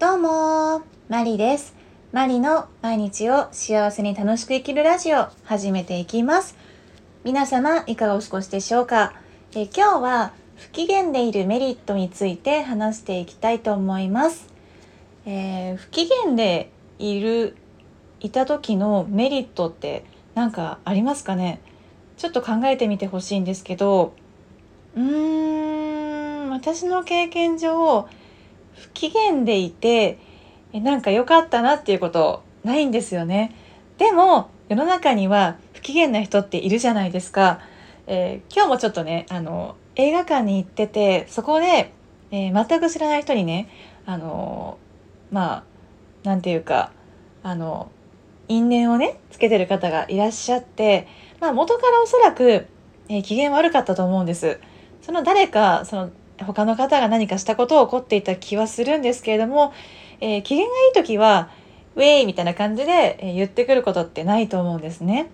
どうもマリです。マリの毎日を幸せに楽しく生きるラジオ始めていきます。皆様いかがお過ごしでしょうか？え今日は不機嫌でいるメリットについて話していきたいと思います、えー、不機嫌でいるいた時のメリットって何かありますかね？ちょっと考えてみてほしいんですけど。うーん私の経験上不機嫌でいてなんか良かったなっていうことないんですよねでも世の中には不機嫌な人っているじゃないですか、えー、今日もちょっとねあの映画館に行っててそこで、えー、全く知らない人にねあのまあ何て言うかあの因縁をねつけてる方がいらっしゃって、まあ、元からおそらく、えー、機嫌悪かったと思うんです。その誰かその他の方が何かしたことを起こっていた気はするんですけれども、えー、機嫌がいい時はウェイみたいな感じで、え言ってくることってないと思うんですね。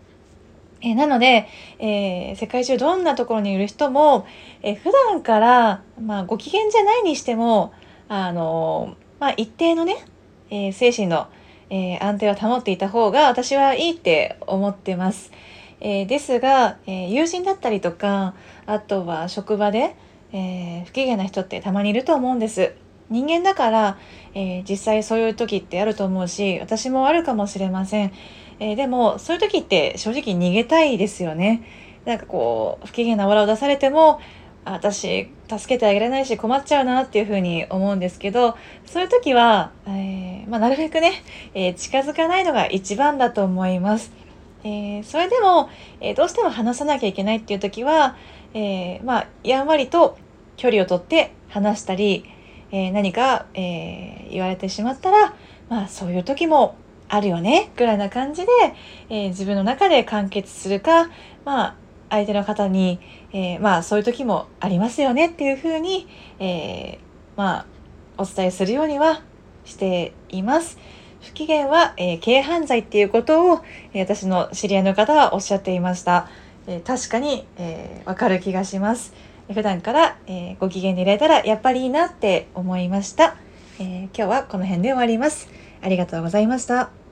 えー、なので、えー、世界中どんなところにいる人も、えー、普段から、まあ、ご機嫌じゃないにしても、あのまあ、一定のね、え精神の、え安定を保っていた方が私はいいって思ってます。えですが、え友人だったりとかあとは職場で、えー、不機嫌な人ってたまにいると思うんです。人間だから、えー、実際そういう時ってあると思うし私もあるかもしれません、えー、でもそういう時って正直逃げたいですよねなんかこう不機嫌なオーラを出されても私助けてあげられないし困っちゃうなっていうふうに思うんですけどそういう時は、えー、まあ、なるべくね、え近づかないのが一番だと思います。えそれでも、えどうしても話さなきゃいけないっていう時は、えまあ、やんわりと距離をとって話したり、え、何か、え、言われてしまったら、まあそういう時もあるよね、ぐらいな感じで、え、自分の中で完結するか、まあ相手の方に、えまあそういう時もありますよねっていうふうに、えまあお伝えするようにはしています。不機嫌は、え軽犯罪っていうことを、え私の知り合いの方はおっしゃっていました。え確かに、えー、かる気がします。普段から、えー、ご機嫌でいられたらやっぱりいいなって思いました、えー、今日はこの辺で終わります。ありがとうございました。